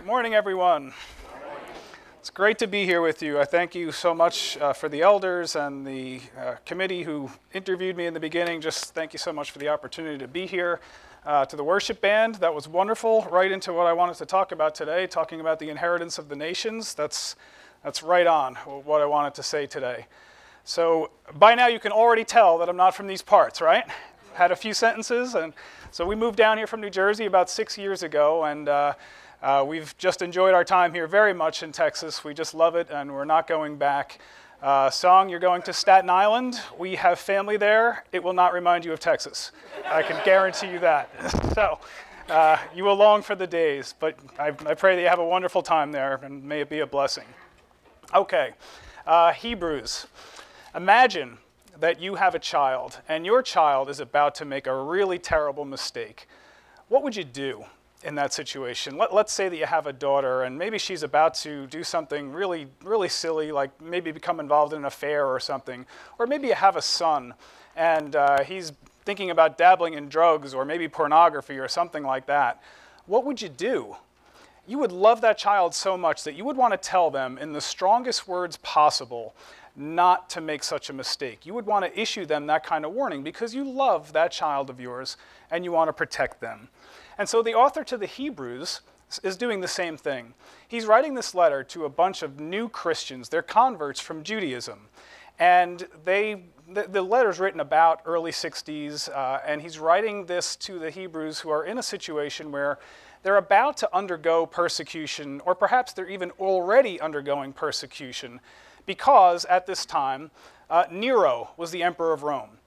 Good morning, everyone. It's great to be here with you. I thank you so much uh, for the elders and the uh, committee who interviewed me in the beginning. Just thank you so much for the opportunity to be here. Uh, to the worship band, that was wonderful. Right into what I wanted to talk about today, talking about the inheritance of the nations. That's, that's right on what I wanted to say today. So, by now, you can already tell that I'm not from these parts, right? Had a few sentences, and so we moved down here from New Jersey about six years ago, and uh, we've just enjoyed our time here very much in Texas. We just love it, and we're not going back. Uh, Song, you're going to Staten Island. We have family there. It will not remind you of Texas. I can guarantee you that. so, uh, you will long for the days, but I, I, pray that you have a wonderful time there, and may it be a blessing. Okay, uh, Hebrews. Imagine that you have a child and your child is about to make a really terrible mistake, what would you do in that situation? Let, us say that you have a daughter and maybe she's about to do something really, really silly, like maybe become involved in an affair or something. Or maybe you have a son and uh, he's thinking about dabbling in drugs or maybe pornography or something like that. What would you do? You would love that child so much that you would want to tell them in the strongest words possible not to make such a mistake. You would want to issue them that kind of warning because you love that child of yours and you want to protect them. And so the author to the Hebrews is doing the same thing. He's writing this letter to a bunch of new Christians. They're converts from Judaism. And they, the, the letter's written about early 60s, uh, and he's writing this to the Hebrews who are in a situation where they're about to undergo persecution, or perhaps they're even already undergoing persecution because at this time, uh, Nero was the emperor of Rome.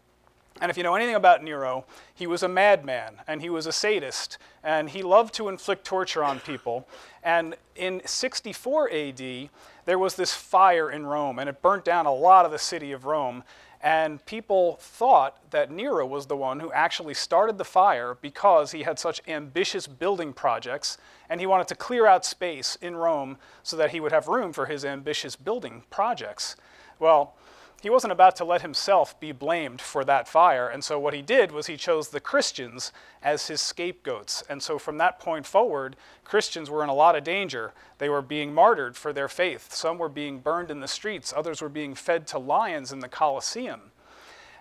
And if you know anything about Nero, he was a madman and he was a sadist and he loved to inflict torture on people. And in 64 AD, there was this fire in Rome and it burnt down a lot of the city of Rome. And people thought that Nero was the one who actually started the fire because he had such ambitious building projects and he wanted to clear out space in Rome so that he would have room for his ambitious building projects. Well, he wasn't about to let himself be blamed for that fire, and so what he did was he chose the Christians as his scapegoats. And so from that point forward, Christians were in a lot of danger. They were being martyred for their faith. Some were being burned in the streets, others were being fed to lions in the Colosseum.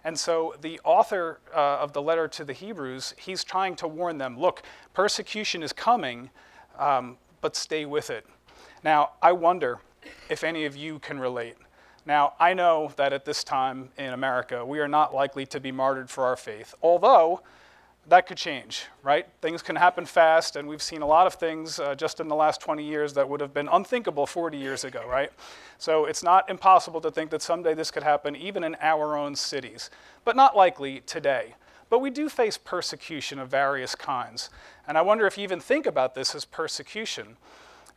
And so the author uh, of the letter to the Hebrews, he's trying to warn them look, persecution is coming, um, but stay with it. Now, I wonder if any of you can relate. Now, I know that at this time in America, we are not likely to be martyred for our faith, although that could change, right? Things can happen fast, and we've seen a lot of things uh, just in the last 20 years that would have been unthinkable 40 years ago, right? So it's not impossible to think that someday this could happen even in our own cities, but not likely today. But we do face persecution of various kinds. And I wonder if you even think about this as persecution.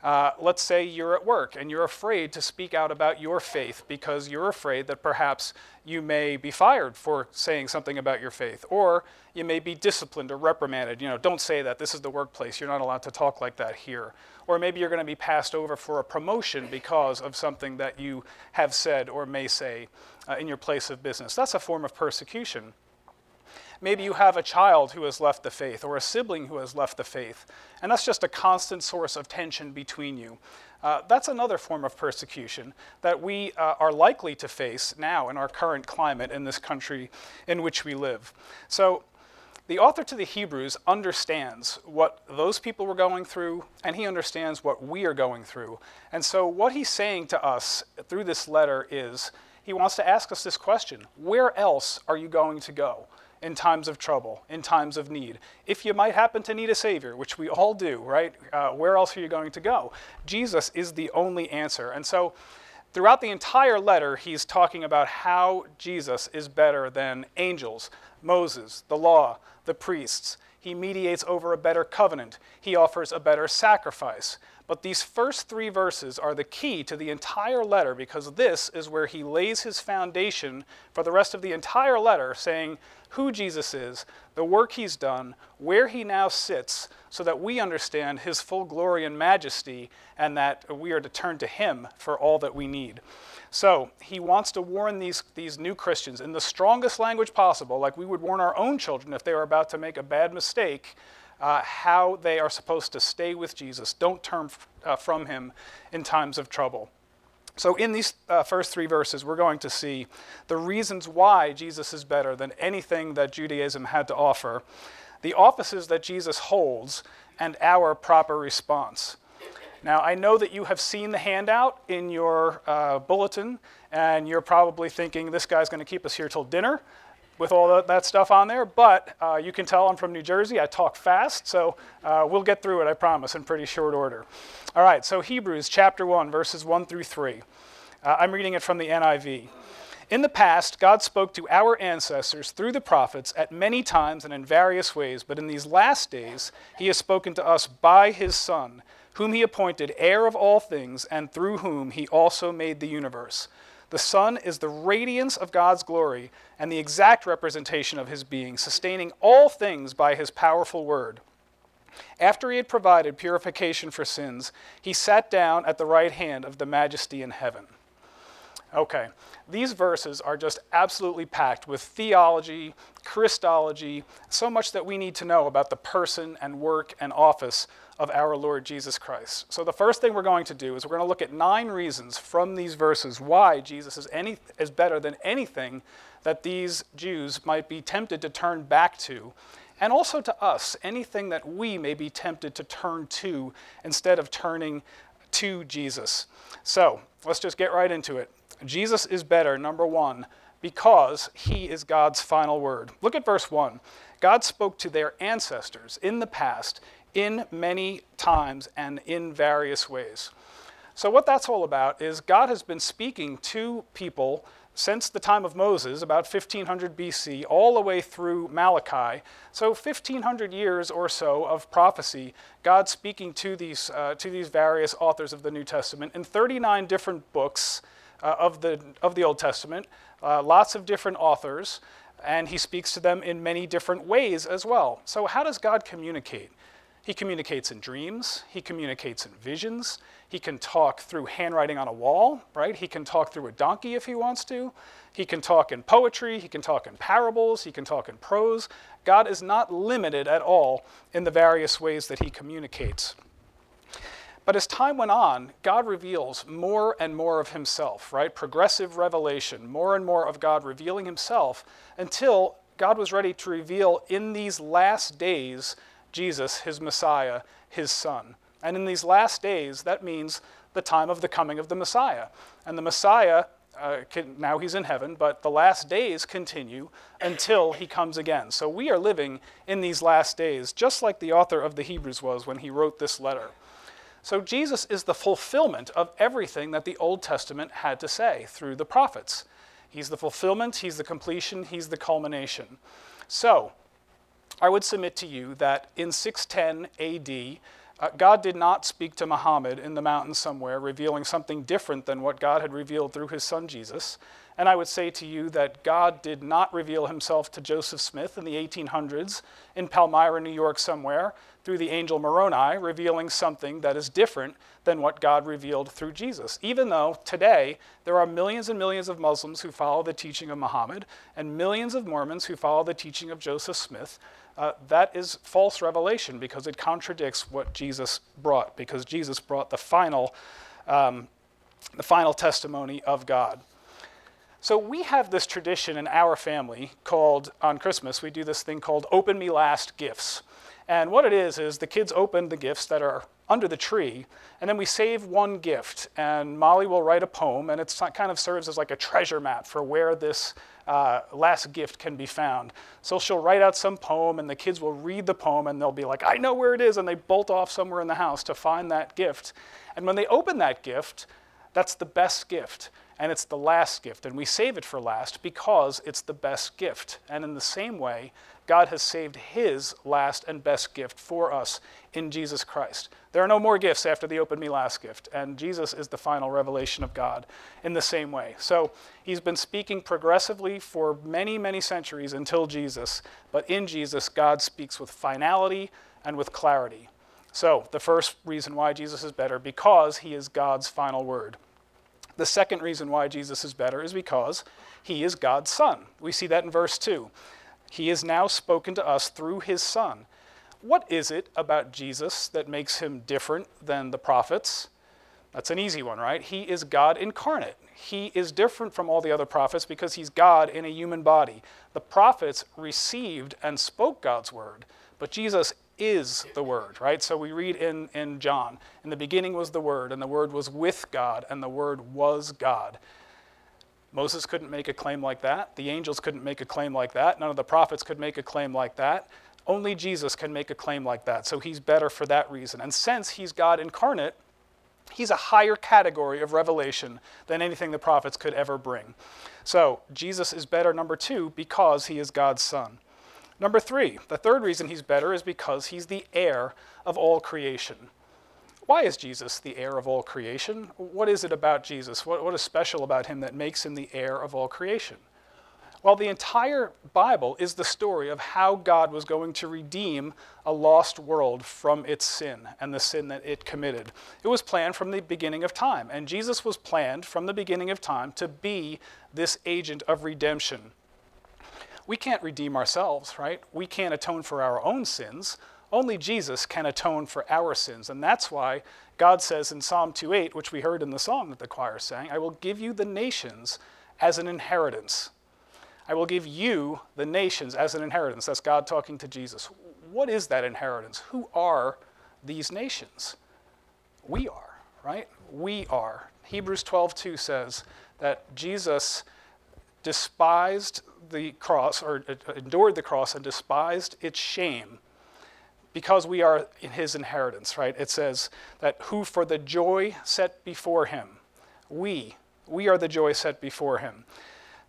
Uh, let's say you're at work and you're afraid to speak out about your faith because you're afraid that perhaps you may be fired for saying something about your faith, or you may be disciplined or reprimanded. You know, don't say that. This is the workplace. You're not allowed to talk like that here. Or maybe you're going to be passed over for a promotion because of something that you have said or may say uh, in your place of business. That's a form of persecution. Maybe you have a child who has left the faith or a sibling who has left the faith, and that's just a constant source of tension between you. Uh, that's another form of persecution that we uh, are likely to face now in our current climate in this country in which we live. So, the author to the Hebrews understands what those people were going through, and he understands what we are going through. And so, what he's saying to us through this letter is he wants to ask us this question Where else are you going to go? In times of trouble, in times of need. If you might happen to need a Savior, which we all do, right? Uh, where else are you going to go? Jesus is the only answer. And so, throughout the entire letter, he's talking about how Jesus is better than angels, Moses, the law, the priests. He mediates over a better covenant, he offers a better sacrifice. But these first three verses are the key to the entire letter because this is where he lays his foundation for the rest of the entire letter, saying who Jesus is, the work he's done, where he now sits, so that we understand his full glory and majesty and that we are to turn to him for all that we need. So he wants to warn these, these new Christians in the strongest language possible, like we would warn our own children if they were about to make a bad mistake uh, how they are supposed to stay with Jesus, don't turn uh, from him in times of trouble. So, in these uh, first three verses, we're going to see the reasons why Jesus is better than anything that Judaism had to offer, the offices that Jesus holds, and our proper response. Now, I know that you have seen the handout in your uh, bulletin, and you're probably thinking this guy's going to keep us here till dinner with all that stuff on there, but uh, you can tell I'm from New Jersey. I talk fast, so uh, we'll get through it, I promise, in pretty short order. All right, so Hebrews chapter 1, verses 1 through 3. Uh, I'm reading it from the NIV. In the past, God spoke to our ancestors through the prophets at many times and in various ways, but in these last days, He has spoken to us by His Son, whom He appointed heir of all things, and through whom He also made the universe. The Son is the radiance of God's glory and the exact representation of his being, sustaining all things by his powerful word. After he had provided purification for sins, he sat down at the right hand of the majesty in heaven. Okay, these verses are just absolutely packed with theology, Christology, so much that we need to know about the person and work and office of our Lord Jesus Christ. So, the first thing we're going to do is we're going to look at nine reasons from these verses why Jesus is, any, is better than anything that these Jews might be tempted to turn back to, and also to us, anything that we may be tempted to turn to instead of turning to Jesus. So, let's just get right into it. Jesus is better, number one, because he is God's final word. Look at verse 1. God spoke to their ancestors in the past in many times and in various ways. So, what that's all about is God has been speaking to people since the time of Moses, about 1500 BC, all the way through Malachi. So 1500 years or so of prophecy, God speaking to these, uh, to these various authors of the New Testament in 39 different books uh, of, the, of the Old Testament, uh, lots of different authors, and he speaks to them in many different ways as well. So how does God communicate? He communicates in dreams, he communicates in visions, he can talk through handwriting on a wall, right? He can talk through a donkey if he wants to. He can talk in poetry, he can talk in parables, he can talk in prose. God is not limited at all in the various ways that he communicates. But as time went on, God reveals more and more of himself, right? Progressive revelation, more and more of God revealing himself until God was ready to reveal in these last days Jesus, his Messiah, his Son. And in these last days, that means the time of the coming of the Messiah. And the Messiah, uh, can, now he's in heaven, but the last days continue until he comes again. So we are living in these last days, just like the author of the Hebrews was when he wrote this letter. So Jesus is the fulfillment of everything that the Old Testament had to say through the prophets. He's the fulfillment, he's the completion, he's the culmination. So, I would submit to you that in 610 AD, uh, God did not speak to Muhammad in the mountains somewhere, revealing something different than what God had revealed through his son Jesus. And I would say to you that God did not reveal himself to Joseph Smith in the 1800s in Palmyra, New York, somewhere, through the angel Moroni, revealing something that is different than what God revealed through Jesus. Even though today there are millions and millions of Muslims who follow the teaching of Muhammad and millions of Mormons who follow the teaching of Joseph Smith, uh, that is false revelation because it contradicts what Jesus brought, because Jesus brought the final, um, the final testimony of God. So we have this tradition in our family called, on Christmas, we do this thing called Open Me Last Gifts. And what it is, is the kids open the gifts that are under the tree, and then we save one gift. And Molly will write a poem, and it kind of serves as like a treasure map for where this uh, last gift can be found. So she'll write out some poem, and the kids will read the poem, and they'll be like, I know where it is, and they bolt off somewhere in the house to find that gift. And when they open that gift, that's the best gift, and it's the last gift. And we save it for last because it's the best gift. And in the same way, God has saved his last and best gift for us in Jesus Christ. There are no more gifts after the open me last gift, and Jesus is the final revelation of God in the same way. So he's been speaking progressively for many, many centuries until Jesus, but in Jesus, God speaks with finality and with clarity. So the first reason why Jesus is better, because he is God's final word. The second reason why Jesus is better is because he is God's Son. We see that in verse 2. He has now spoken to us through his Son. what is it about Jesus that makes him different than the prophets? That's an easy one, right? He is God incarnate. He is different from all the other prophets because he's God in a human body. The prophets received and spoke God's word, but Jesus is the Word, right? So we read in, in John, in the beginning was the Word, and the Word was with God, and the Word was God. Moses couldn't make a claim like that. The angels couldn't make a claim like that. None of the prophets could make a claim like that. Only Jesus can make a claim like that. So he's better for that reason. And since he's God incarnate, he's a higher category of revelation than anything the prophets could ever bring. So Jesus is better, number two, because he is God's son. Number three, the third reason he's better is because he's the heir of all creation. Why is Jesus the heir of all creation? What is it about Jesus? What, what is special about him that makes him the heir of all creation? Well, the entire Bible is the story of how God was going to redeem a lost world from its sin and the sin that it committed. It was planned from the beginning of time, and Jesus was planned from the beginning of time to be this agent of redemption we can't redeem ourselves, right? We can't atone for our own sins. Only Jesus can atone for our sins. And that's why God says in Psalm 2:8, which we heard in the song that the choir sang, I will give you the nations as an inheritance. I will give you the nations as an inheritance. That's God talking to Jesus. What is that inheritance? Who are these nations? We are, right? We are. Hebrews 12:2 says that Jesus despised the cross, or endured the cross and despised its shame because we are in his inheritance, right? It says that who for the joy set before him, we, we are the joy set before him.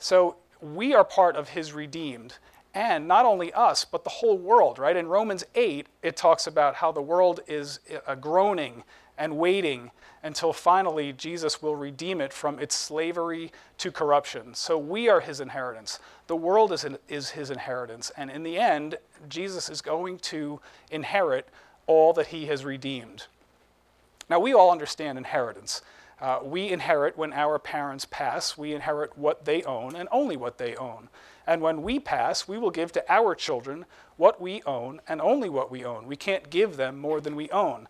So we are part of his redeemed. And not only us, but the whole world, right? In Romans 8, it talks about how the world is uh, groaning and waiting until finally Jesus will redeem it from its slavery to corruption. So we are his inheritance. The world is, in, is his inheritance. And in the end, Jesus is going to inherit all that he has redeemed. Now, we all understand inheritance. Uh, we inherit when our parents pass, we inherit what they own and only what they own. And when we pass, we will give to our children what we own and only what we own. We can't give them more than we own.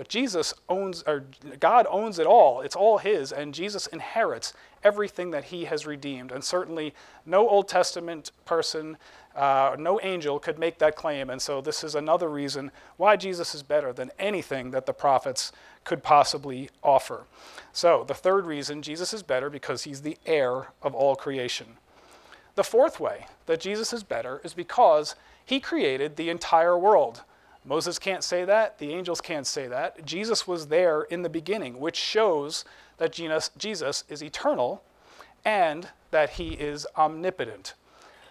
But Jesus owns, or God owns it all. It's all His, and Jesus inherits everything that He has redeemed. And certainly, no Old Testament person, uh, no angel could make that claim. And so, this is another reason why Jesus is better than anything that the prophets could possibly offer. So, the third reason Jesus is better because He's the heir of all creation. The fourth way that Jesus is better is because He created the entire world. Moses can't say that. The angels can't say that. Jesus was there in the beginning, which shows that Jesus is eternal and that he is omnipotent.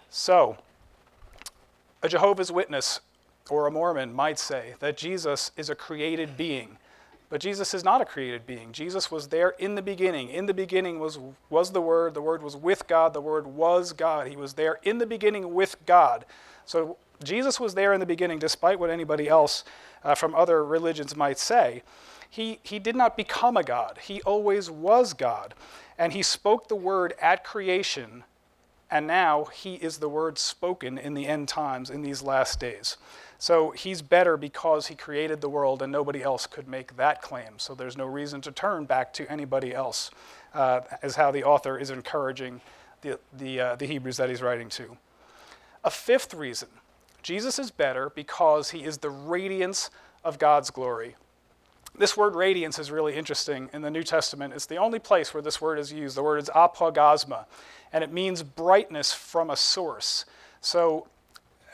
So, a Jehovah's Witness or a Mormon might say that Jesus is a created being. But Jesus is not a created being. Jesus was there in the beginning. In the beginning was, was the Word. The Word was with God. The Word was God. He was there in the beginning with God. So Jesus was there in the beginning, despite what anybody else uh, from other religions might say. He, he did not become a God, he always was God. And he spoke the word at creation, and now he is the word spoken in the end times, in these last days. So he's better because he created the world, and nobody else could make that claim. So there's no reason to turn back to anybody else, uh, is how the author is encouraging the, the, uh, the Hebrews that he's writing to. A fifth reason Jesus is better because he is the radiance of God's glory. This word radiance is really interesting in the New Testament. It's the only place where this word is used. The word is apaugasma, and it means brightness from a source. So,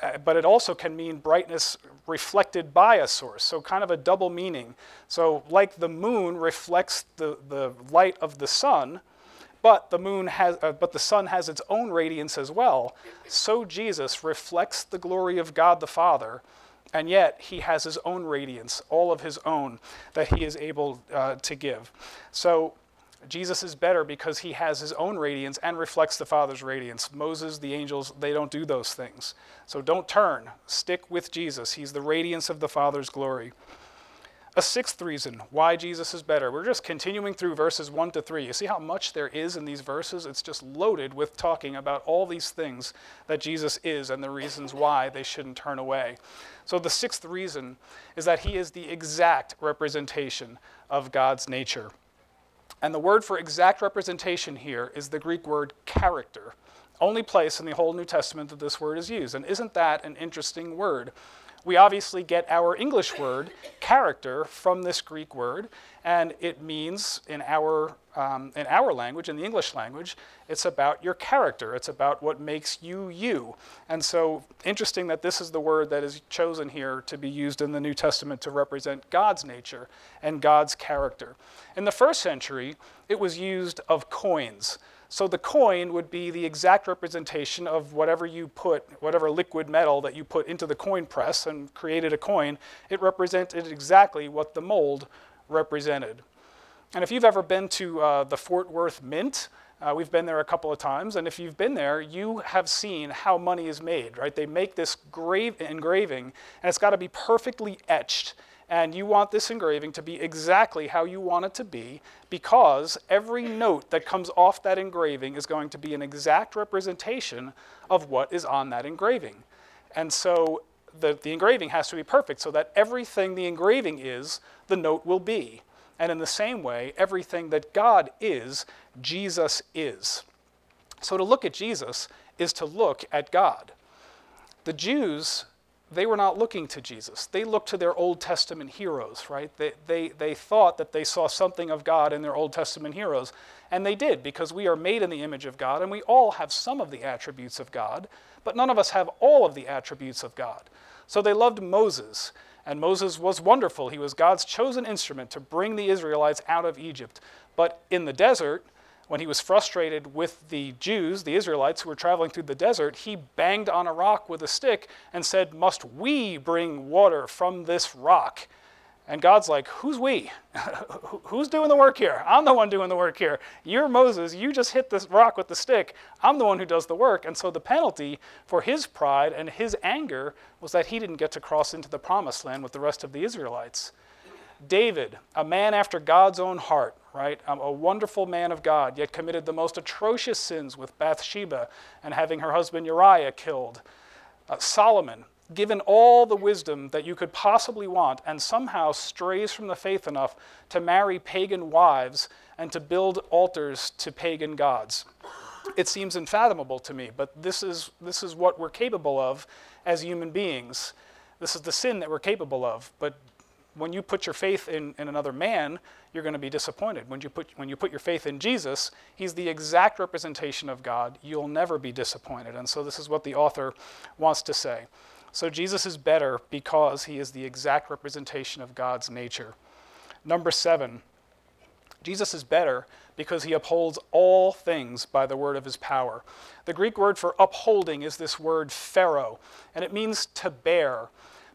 uh, but it also can mean brightness reflected by a source. So, kind of a double meaning. So, like the moon reflects the, the light of the sun, but the moon has, uh, but the sun has its own radiance as well. So Jesus reflects the glory of God the Father, and yet he has his own radiance, all of his own that he is able uh, to give. So Jesus is better because he has his own radiance and reflects the Father's radiance. Moses, the angels, they don't do those things. So don't turn. Stick with Jesus. He's the radiance of the Father's glory. A sixth reason why Jesus is better. We're just continuing through verses 1 to 3. You see how much there is in these verses? It's just loaded with talking about all these things that Jesus is and the reasons why they shouldn't turn away. So, the sixth reason is that he is the exact representation of God's nature. And the word for exact representation here is the Greek word character. Only place in the whole New Testament that this word is used. And isn't that an interesting word? We obviously get our English word character from this Greek word, and it means in our, um, in our language, in the English language, it's about your character. It's about what makes you you. And so, interesting that this is the word that is chosen here to be used in the New Testament to represent God's nature and God's character. In the first century, it was used of coins. So the coin would be the exact representation of whatever you put, whatever liquid metal that you put into the coin press and created a coin. It represented exactly what the mold represented. And if you've ever been to uh, the Fort Worth Mint, uh, we've been there a couple of times, and if you've been there, you have seen how money is made, right? They make this grave engraving, and it's got to be perfectly etched and you want this engraving to be exactly how you want it to be because every note that comes off that engraving is going to be an exact representation of what is on that engraving. And so the, the engraving has to be perfect so that everything the engraving is, the note will be. And in the same way, everything that God is, Jesus is. So to look at Jesus is to look at God. The Jews they were not looking to Jesus. They looked to their Old Testament heroes, right? They, they, they thought that they saw something of God in their Old Testament heroes. And they did, because we are made in the image of God, and we all have some of the attributes of God, but none of us have all of the attributes of God. So they loved Moses, and Moses was wonderful. He was God's chosen instrument to bring the Israelites out of Egypt. But in the desert, when he was frustrated with the Jews, the Israelites who were traveling through the desert, he banged on a rock with a stick and said, Must we bring water from this rock? And God's like, Who's we? Who's doing the work here? I'm the one doing the work here. You're Moses. You just hit this rock with the stick. I'm the one who does the work. And so the penalty for his pride and his anger was that he didn't get to cross into the promised land with the rest of the Israelites. David, a man after God's own heart, right? Um, a wonderful man of God, yet committed the most atrocious sins with Bathsheba and having her husband Uriah killed. Uh, Solomon, given all the wisdom that you could possibly want, and somehow strays from the faith enough to marry pagan wives and to build altars to pagan gods. It seems unfathomable to me, but this is, this is what we're capable of as human beings. This is the sin that we're capable of. But when you put your faith in, in another man, you're going to be disappointed. When you, put, when you put your faith in Jesus, he's the exact representation of God. You'll never be disappointed. And so, this is what the author wants to say. So, Jesus is better because he is the exact representation of God's nature. Number seven, Jesus is better because he upholds all things by the word of his power. The Greek word for upholding is this word phero, and it means to bear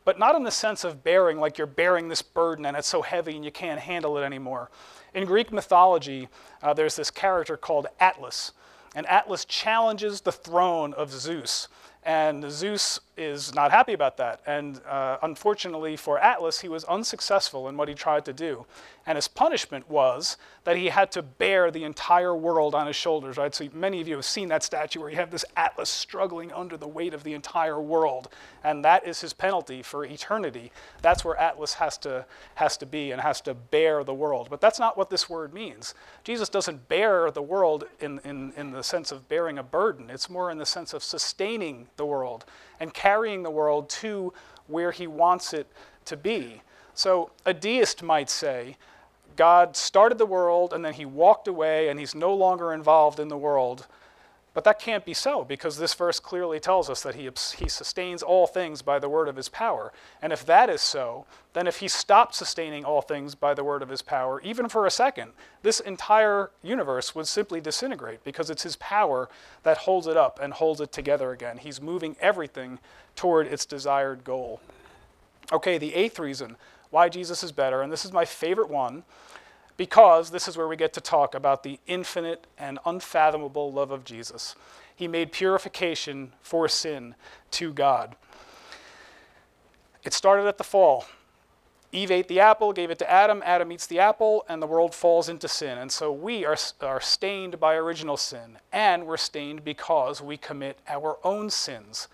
but not in the sense of bearing, like you're bearing this burden and it's so heavy and you can't handle it anymore. In Greek mythology, uh, there's this character called Atlas, and Atlas challenges the throne of Zeus. And Zeus is not happy about that. And uh, unfortunately for Atlas, he was unsuccessful in what he tried to do. And his punishment was that he had to bear the entire world on his shoulders, right? So many of you have seen that statue where you have this Atlas struggling under the weight of the entire world. And that is his penalty for eternity. That's where Atlas has to, has to be and has to bear the world. But that's not what this word means. Jesus doesn't bear the world in, in, in the sense of bearing a burden, it's more in the sense of sustaining the world and carrying the world to where he wants it to be. So a deist might say, God started the world and then he walked away and he's no longer involved in the world. But that can't be so because this verse clearly tells us that he, he sustains all things by the word of his power. And if that is so, then if he stopped sustaining all things by the word of his power, even for a second, this entire universe would simply disintegrate because it's his power that holds it up and holds it together again. He's moving everything toward its desired goal. Okay, the eighth reason why Jesus is better, and this is my favorite one, because this is where we get to talk about the infinite and unfathomable love of Jesus. He made purification for sin to God. It started at the fall. Eve ate the apple, gave it to Adam. Adam eats the apple, and the world falls into sin. And so we are, are stained by original sin, and we're stained because we commit our own sins.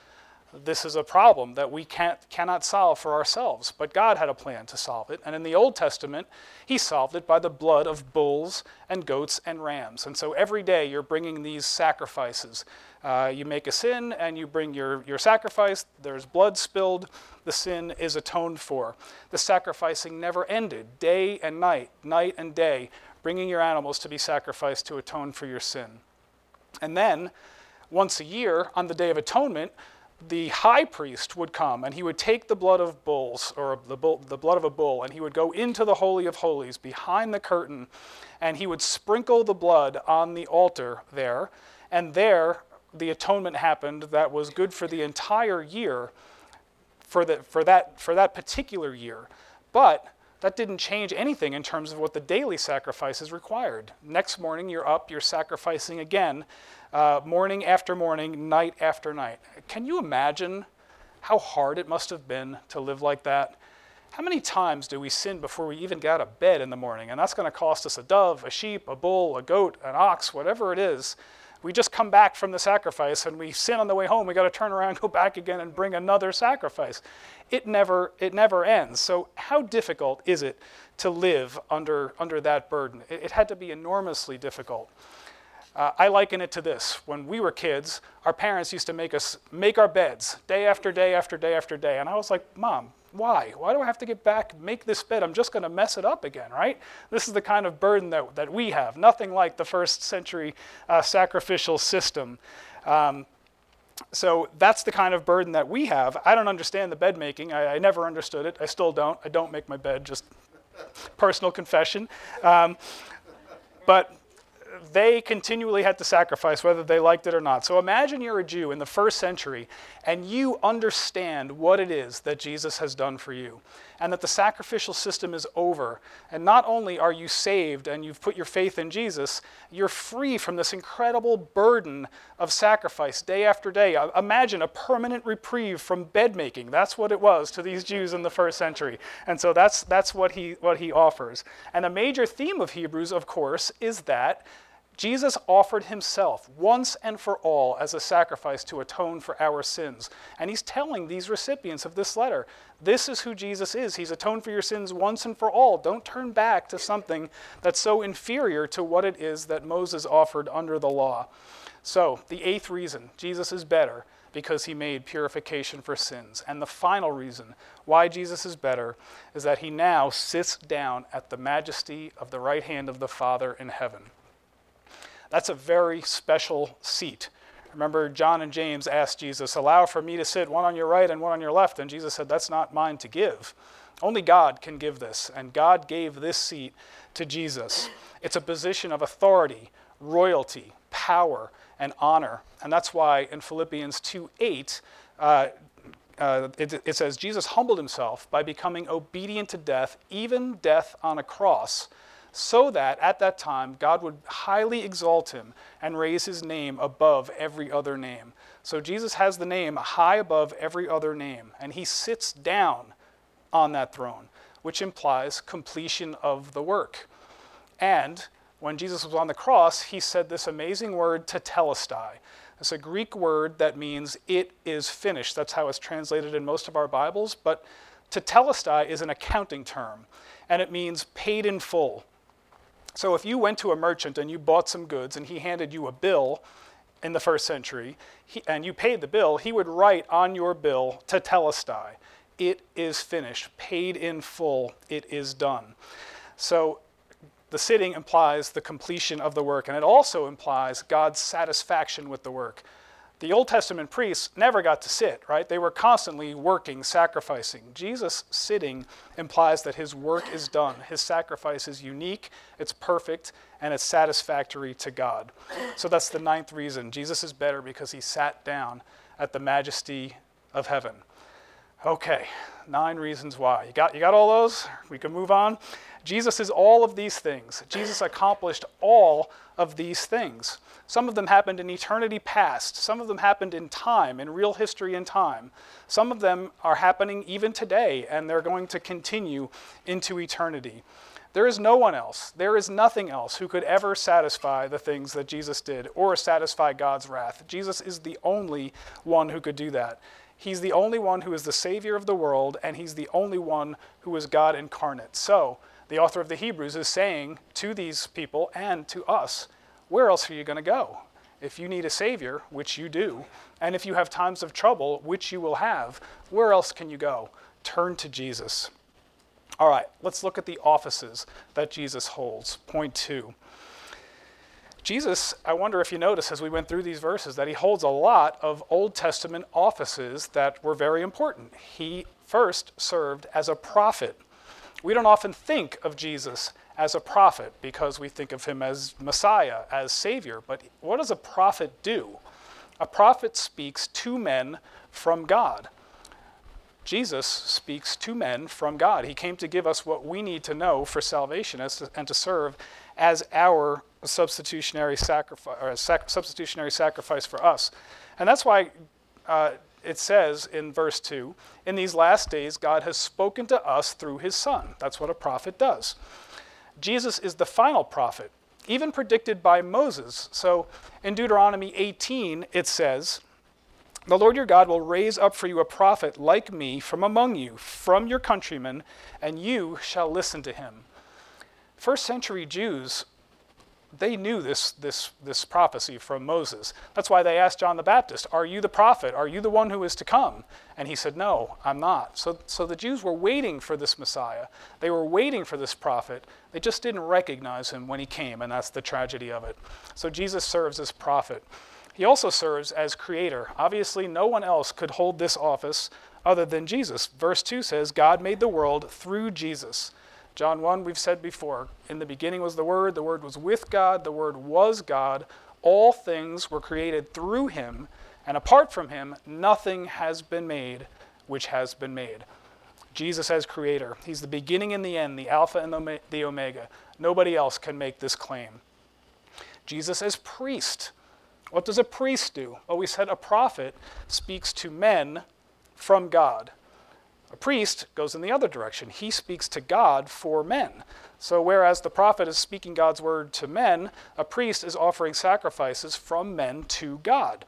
This is a problem that we can't, cannot solve for ourselves, but God had a plan to solve it. And in the Old Testament, He solved it by the blood of bulls and goats and rams. And so every day you're bringing these sacrifices. Uh, you make a sin and you bring your, your sacrifice, there's blood spilled, the sin is atoned for. The sacrificing never ended, day and night, night and day, bringing your animals to be sacrificed to atone for your sin. And then, once a year, on the Day of Atonement, the high priest would come and he would take the blood of bulls or the, bull, the blood of a bull and he would go into the holy of holies behind the curtain and he would sprinkle the blood on the altar there and there the atonement happened that was good for the entire year for, the, for, that, for that particular year. But that didn't change anything in terms of what the daily sacrifices required. Next morning, you're up, you're sacrificing again, uh, morning after morning, night after night. Can you imagine how hard it must have been to live like that? How many times do we sin before we even get out of bed in the morning? And that's going to cost us a dove, a sheep, a bull, a goat, an ox, whatever it is. We just come back from the sacrifice and we sin on the way home. We got to turn around, go back again, and bring another sacrifice. It never, it never ends. So, how difficult is it to live under, under that burden? It, it had to be enormously difficult. Uh, I liken it to this. When we were kids, our parents used to make us make our beds day after day after day after day. And I was like, Mom, why? Why do I have to get back, make this bed? I'm just going to mess it up again, right? This is the kind of burden that, that we have. Nothing like the first century uh, sacrificial system. Um, so that's the kind of burden that we have. I don't understand the bed making. I, I never understood it. I still don't. I don't make my bed, just personal confession. Um, but they continually had to sacrifice whether they liked it or not. So imagine you're a Jew in the first century and you understand what it is that Jesus has done for you and that the sacrificial system is over. And not only are you saved and you've put your faith in Jesus, you're free from this incredible burden of sacrifice day after day. Uh, imagine a permanent reprieve from bed making. That's what it was to these Jews in the first century. And so that's, that's what, he, what he offers. And a major theme of Hebrews, of course, is that Jesus offered himself once and for all as a sacrifice to atone for our sins. And he's telling these recipients of this letter this is who Jesus is. He's atoned for your sins once and for all. Don't turn back to something that's so inferior to what it is that Moses offered under the law. So, the eighth reason Jesus is better because he made purification for sins. And the final reason why Jesus is better is that he now sits down at the majesty of the right hand of the Father in heaven. That's a very special seat. Remember, John and James asked Jesus, Allow for me to sit one on your right and one on your left. And Jesus said, That's not mine to give. Only God can give this. And God gave this seat to Jesus. It's a position of authority, royalty, power, and honor. And that's why in Philippians 2 8, uh, uh, it, it says, Jesus humbled himself by becoming obedient to death, even death on a cross so that at that time God would highly exalt him and raise his name above every other name. So Jesus has the name high above every other name, and he sits down on that throne, which implies completion of the work. And when Jesus was on the cross, he said this amazing word, tetelestai. It's a Greek word that means it is finished. That's how it's translated in most of our Bibles. But tetelestai is an accounting term, and it means paid in full. So if you went to a merchant and you bought some goods and he handed you a bill in the first century he, and you paid the bill, he would write on your bill to tetelestai. It is finished, paid in full, it is done. So the sitting implies the completion of the work, and it also implies God's satisfaction with the work the Old Testament priests never got to sit, right? They were constantly working, sacrificing. Jesus sitting implies that his work is done. His sacrifice is unique, it's perfect, and it's satisfactory to God. So that's the ninth reason. Jesus is better because he sat down at the majesty of heaven. Okay, nine reasons why. You got, you got all those? We can move on. Jesus is all of these things. Jesus accomplished all of these things. Some of them happened in eternity past. Some of them happened in time, in real history and time. Some of them are happening even today, and they're going to continue into eternity. There is no one else, there is nothing else who could ever satisfy the things that Jesus did or satisfy God's wrath. Jesus is the only one who could do that. He's the only one who is the Savior of the world, and He's the only one who is God incarnate. So, the author of the Hebrews is saying to these people and to us, where else are you going to go? If you need a Savior, which you do, and if you have times of trouble, which you will have, where else can you go? Turn to Jesus. All right, let's look at the offices that Jesus holds. Point two. Jesus, I wonder if you notice as we went through these verses that he holds a lot of Old Testament offices that were very important. He first served as a prophet. We don't often think of Jesus as a prophet because we think of him as Messiah, as Savior. But what does a prophet do? A prophet speaks to men from God. Jesus speaks to men from God. He came to give us what we need to know for salvation and to serve as our substitutionary sacrifice, sac- substitutionary sacrifice for us. And that's why uh, it says in verse 2 In these last days, God has spoken to us through his Son. That's what a prophet does. Jesus is the final prophet, even predicted by Moses. So in Deuteronomy 18, it says, The Lord your God will raise up for you a prophet like me from among you, from your countrymen, and you shall listen to him. First century Jews they knew this, this, this prophecy from Moses. That's why they asked John the Baptist, Are you the prophet? Are you the one who is to come? And he said, No, I'm not. So, so the Jews were waiting for this Messiah. They were waiting for this prophet. They just didn't recognize him when he came, and that's the tragedy of it. So Jesus serves as prophet. He also serves as creator. Obviously, no one else could hold this office other than Jesus. Verse 2 says, God made the world through Jesus. John 1, we've said before, in the beginning was the Word, the Word was with God, the Word was God. All things were created through him, and apart from him, nothing has been made which has been made. Jesus as creator, he's the beginning and the end, the Alpha and the Omega. Nobody else can make this claim. Jesus as priest. What does a priest do? Well, we said a prophet speaks to men from God. A priest goes in the other direction. He speaks to God for men. So, whereas the prophet is speaking God's word to men, a priest is offering sacrifices from men to God.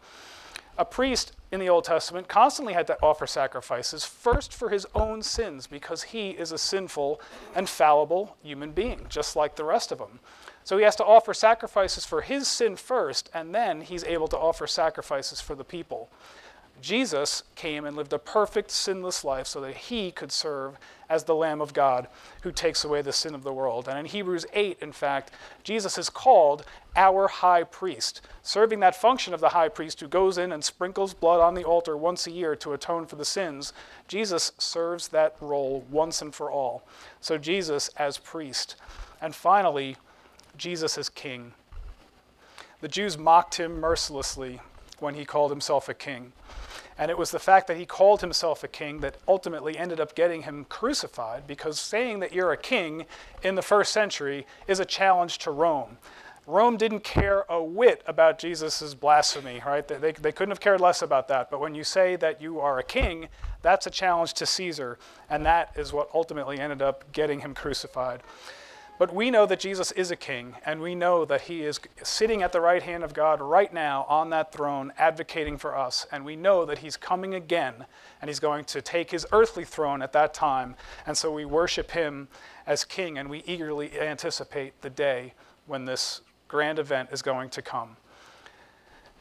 A priest in the Old Testament constantly had to offer sacrifices, first for his own sins, because he is a sinful and fallible human being, just like the rest of them. So he has to offer sacrifices for his sin first, and then he's able to offer sacrifices for the people. Jesus came and lived a perfect, sinless life so that he could serve as the Lamb of God who takes away the sin of the world. And in Hebrews 8, in fact, Jesus is called our high priest, serving that function of the high priest who goes in and sprinkles blood on the altar once a year to atone for the sins. Jesus serves that role once and for all. So, Jesus as priest. And finally, Jesus as king. The Jews mocked him mercilessly when he called himself a king. And it was the fact that he called himself a king that ultimately ended up getting him crucified because saying that you're a king in the first century is a challenge to Rome. Rome didn't care a whit about Jesus' blasphemy, right? They, they, they, couldn't have cared less about that. But when you say that you are a king, that's a challenge to Caesar. And that is what ultimately ended up getting him crucified. But we know that Jesus is a king, and we know that he is sitting at the right hand of God right now on that throne, advocating for us. And we know that he's coming again, and he's going to take his earthly throne at that time. And so we worship him as king, and we eagerly anticipate the day when this grand event is going to come.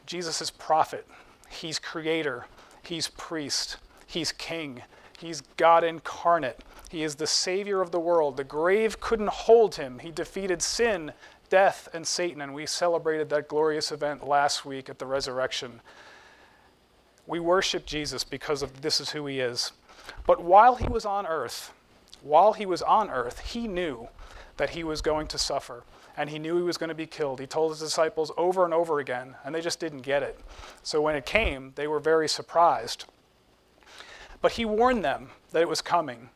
Jesus is prophet, he's creator, he's priest, he's king, he's God incarnate. He is the Savior of the world. The grave couldn't hold him. He defeated sin, death, and Satan, and we celebrated that glorious event last week at the resurrection. We worship Jesus because of this is who he is. But while he was on earth, while he was on earth, he knew that he was going to suffer and he knew he was going to be killed. He told his disciples over and over again, and they just didn't get it. So when it came, they were very surprised. But he warned them that it was coming.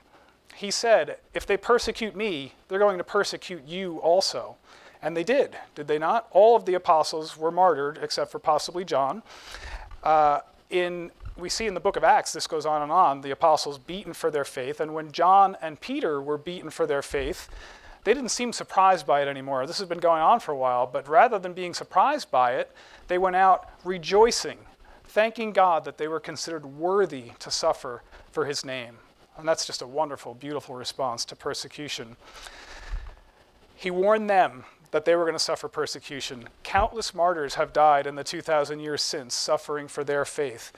He said, If they persecute me, they're going to persecute you also. And they did, did they not? All of the apostles were martyred, except for possibly John. Uh, in we see in the book of Acts, this goes on and on, the apostles beaten for their faith. And when John and Peter were beaten for their faith, they didn't seem surprised by it anymore. This has been going on for a while, but rather than being surprised by it, they went out rejoicing, thanking God that they were considered worthy to suffer for his name. And that's just a wonderful, beautiful response to persecution. He warned them that they were going to suffer persecution. Countless martyrs have died in the 2,000 years since, suffering for their faith.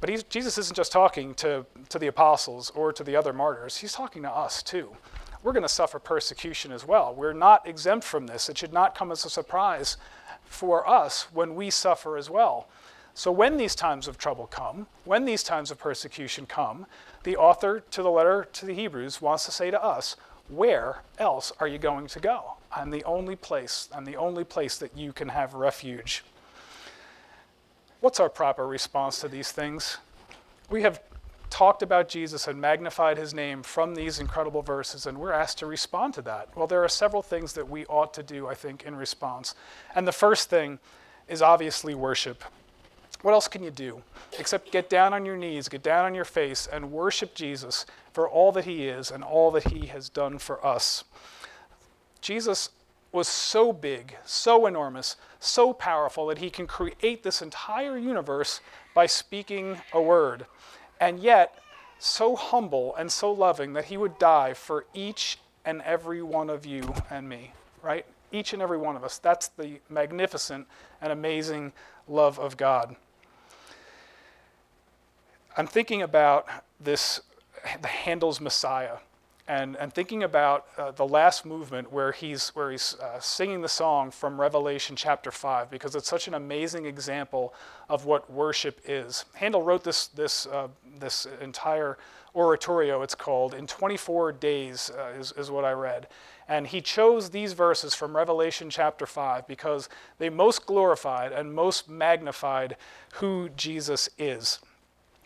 But Jesus isn't just talking to, to the apostles or to the other martyrs, he's talking to us too. We're going to suffer persecution as well. We're not exempt from this. It should not come as a surprise for us when we suffer as well. So, when these times of trouble come, when these times of persecution come, the author to the letter to the Hebrews wants to say to us, Where else are you going to go? I'm the only place, I'm the only place that you can have refuge. What's our proper response to these things? We have talked about Jesus and magnified his name from these incredible verses, and we're asked to respond to that. Well, there are several things that we ought to do, I think, in response. And the first thing is obviously worship. What else can you do except get down on your knees, get down on your face, and worship Jesus for all that he is and all that he has done for us? Jesus was so big, so enormous, so powerful that he can create this entire universe by speaking a word. And yet, so humble and so loving that he would die for each and every one of you and me, right? Each and every one of us. That's the magnificent and amazing love of God. I'm thinking about this, the Handel's Messiah and, and thinking about uh, the last movement where he's, where he's uh, singing the song from Revelation chapter 5, because it's such an amazing example of what worship is. Handel wrote this, this, uh, this entire oratorio, it's called, in 24 days, uh, is, is what I read. And he chose these verses from Revelation chapter 5 because they most glorified and most magnified who Jesus is.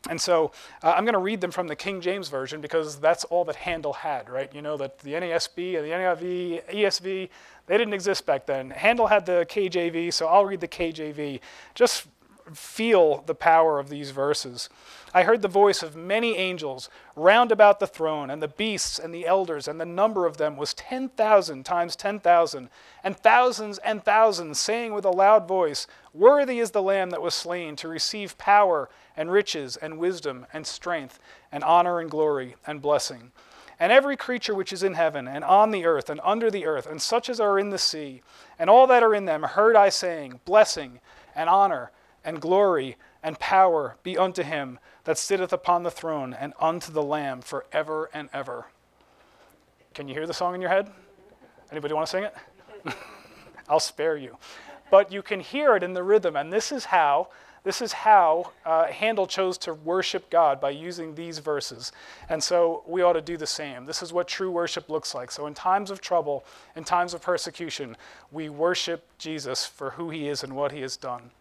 And so uh, I'm going to read them from the King James Version because that's all that Handel had, right? You know that the NASB and the NIV, ESV, they didn't exist back then. Handel had the KJV, so I'll read the KJV. Just feel the power of these verses. I heard the voice of many angels round about the throne, and the beasts and the elders, and the number of them was 10,000 times 10,000, and thousands and thousands, saying with a loud voice, Worthy is the Lamb that was slain to receive power and riches and wisdom and strength and honor and glory and blessing. And every creature which is in heaven and on the earth and under the earth, and such as are in the sea, and all that are in them, heard I saying, Blessing and honor and glory and power be unto him that sitteth upon the throne and unto the Lamb for ever and ever. Can you hear the song in your head? Anybody want to sing it? I'll spare you. But you can hear it in the rhythm, and this is how this is how uh, Handel chose to worship God by using these verses. And so we ought to do the same. This is what true worship looks like. So in times of trouble, in times of persecution, we worship Jesus for who he is and what he has done.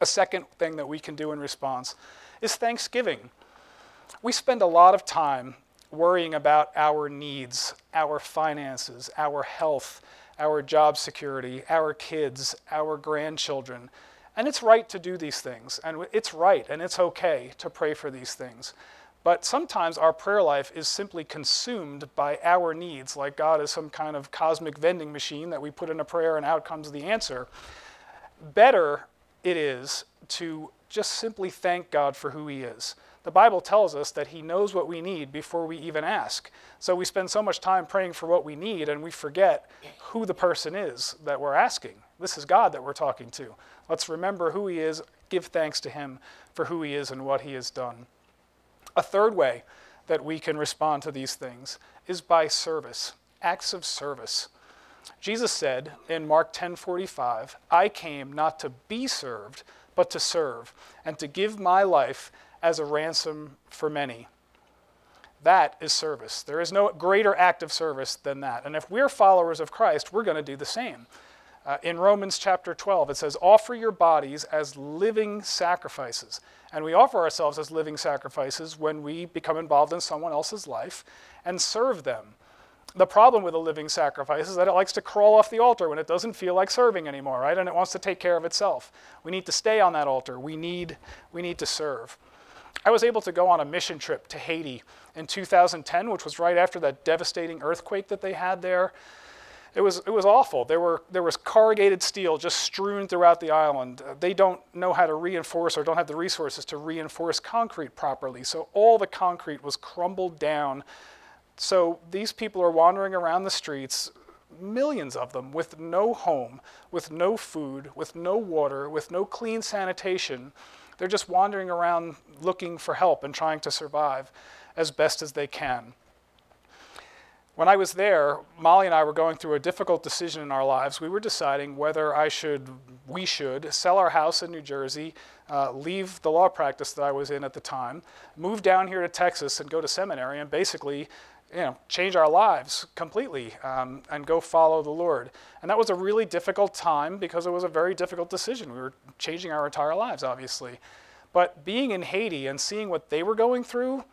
A second thing that we can do in response is thanksgiving. We spend a lot of time worrying about our needs, our finances, our health, our job security, our kids, our grandchildren. And it's right to do these things, and it's right and it's okay to pray for these things. But sometimes our prayer life is simply consumed by our needs, like God is some kind of cosmic vending machine that we put in a prayer and out comes the answer. Better it is to just simply thank God for who He is. The Bible tells us that He knows what we need before we even ask. So we spend so much time praying for what we need and we forget who the person is that we're asking. This is God that we're talking to. Let's remember who He is, give thanks to Him for who He is and what He has done. A third way that we can respond to these things is by service, acts of service. Jesus said in Mark 10:45, "I came not to be served, but to serve, and to give my life as a ransom for many." That is service. There is no greater act of service than that. And if we're followers of Christ, we're going to do the same. Uh, in Romans chapter 12, it says, Offer your bodies as living sacrifices. And we offer ourselves as living sacrifices when we become involved in someone else's life and serve them. The problem with a living sacrifice is that it likes to crawl off the altar when it doesn't feel like serving anymore, right? And it wants to take care of itself. We need to stay on that altar. We need, we need to serve. I was able to go on a mission trip to Haiti in 2010, which was right after that devastating earthquake that they had there. It was, it was awful. There, were, there was corrugated steel just strewn throughout the island. They don't know how to reinforce or don't have the resources to reinforce concrete properly. So all the concrete was crumbled down. So these people are wandering around the streets, millions of them, with no home, with no food, with no water, with no clean sanitation. They're just wandering around looking for help and trying to survive as best as they can. When I was there, Molly and I were going through a difficult decision in our lives. We were deciding whether I should, we should, sell our house in New Jersey, uh, leave the law practice that I was in at the time, move down here to Texas and go to seminary, and basically, you know, change our lives completely um, and go follow the Lord. And that was a really difficult time because it was a very difficult decision. We were changing our entire lives, obviously. But being in Haiti and seeing what they were going through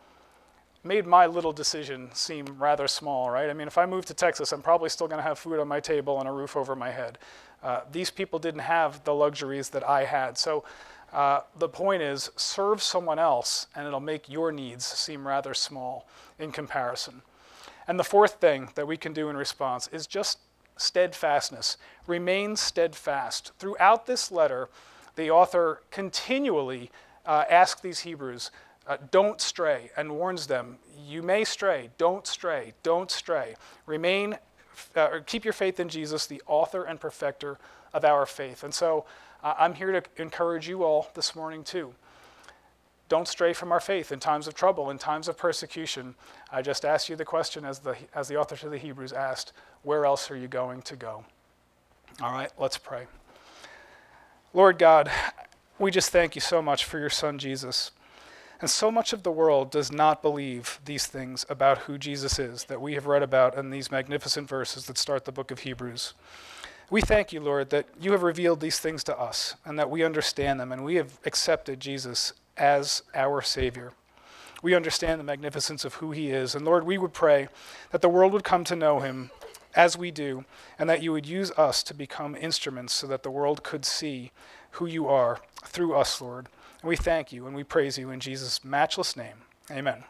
made my little decision seem rather small, right? I mean, if I move to Texas, I'm probably still going to have food on my table and a roof over my head. Uh, these people didn't have the luxuries that I had. So uh, the point is, serve someone else, and it'll make your needs seem rather small in comparison. And the fourth thing that we can do in response is just steadfastness. Remain steadfast. Throughout this letter, the author continually uh, asks these Hebrews uh, don't stray and warns them you may stray. Don't stray. Don't stray. Remain uh, keep your faith in jesus the author and perfecter of our faith. And so uh, i'm here to encourage you all this morning too don't stray from our faith in times of trouble in times of persecution. I just ask you the question as the as the author to the hebrews asked where else are you going to go? All right let's pray. Lord god we just thank you so much for your son jesus. And so much of the world does not believe these things about who Jesus is that we have read about in these magnificent verses that start the book of Hebrews. We thank you, Lord, that you have revealed these things to us and that we understand them and we have accepted Jesus as our Savior. We understand the magnificence of who he is. And Lord, we would pray that the world would come to know him as we do, and that you would use us to become instruments so that the world could see who you are through us, Lord. And we thank you and we praise you in Jesus' matchless name. Amen.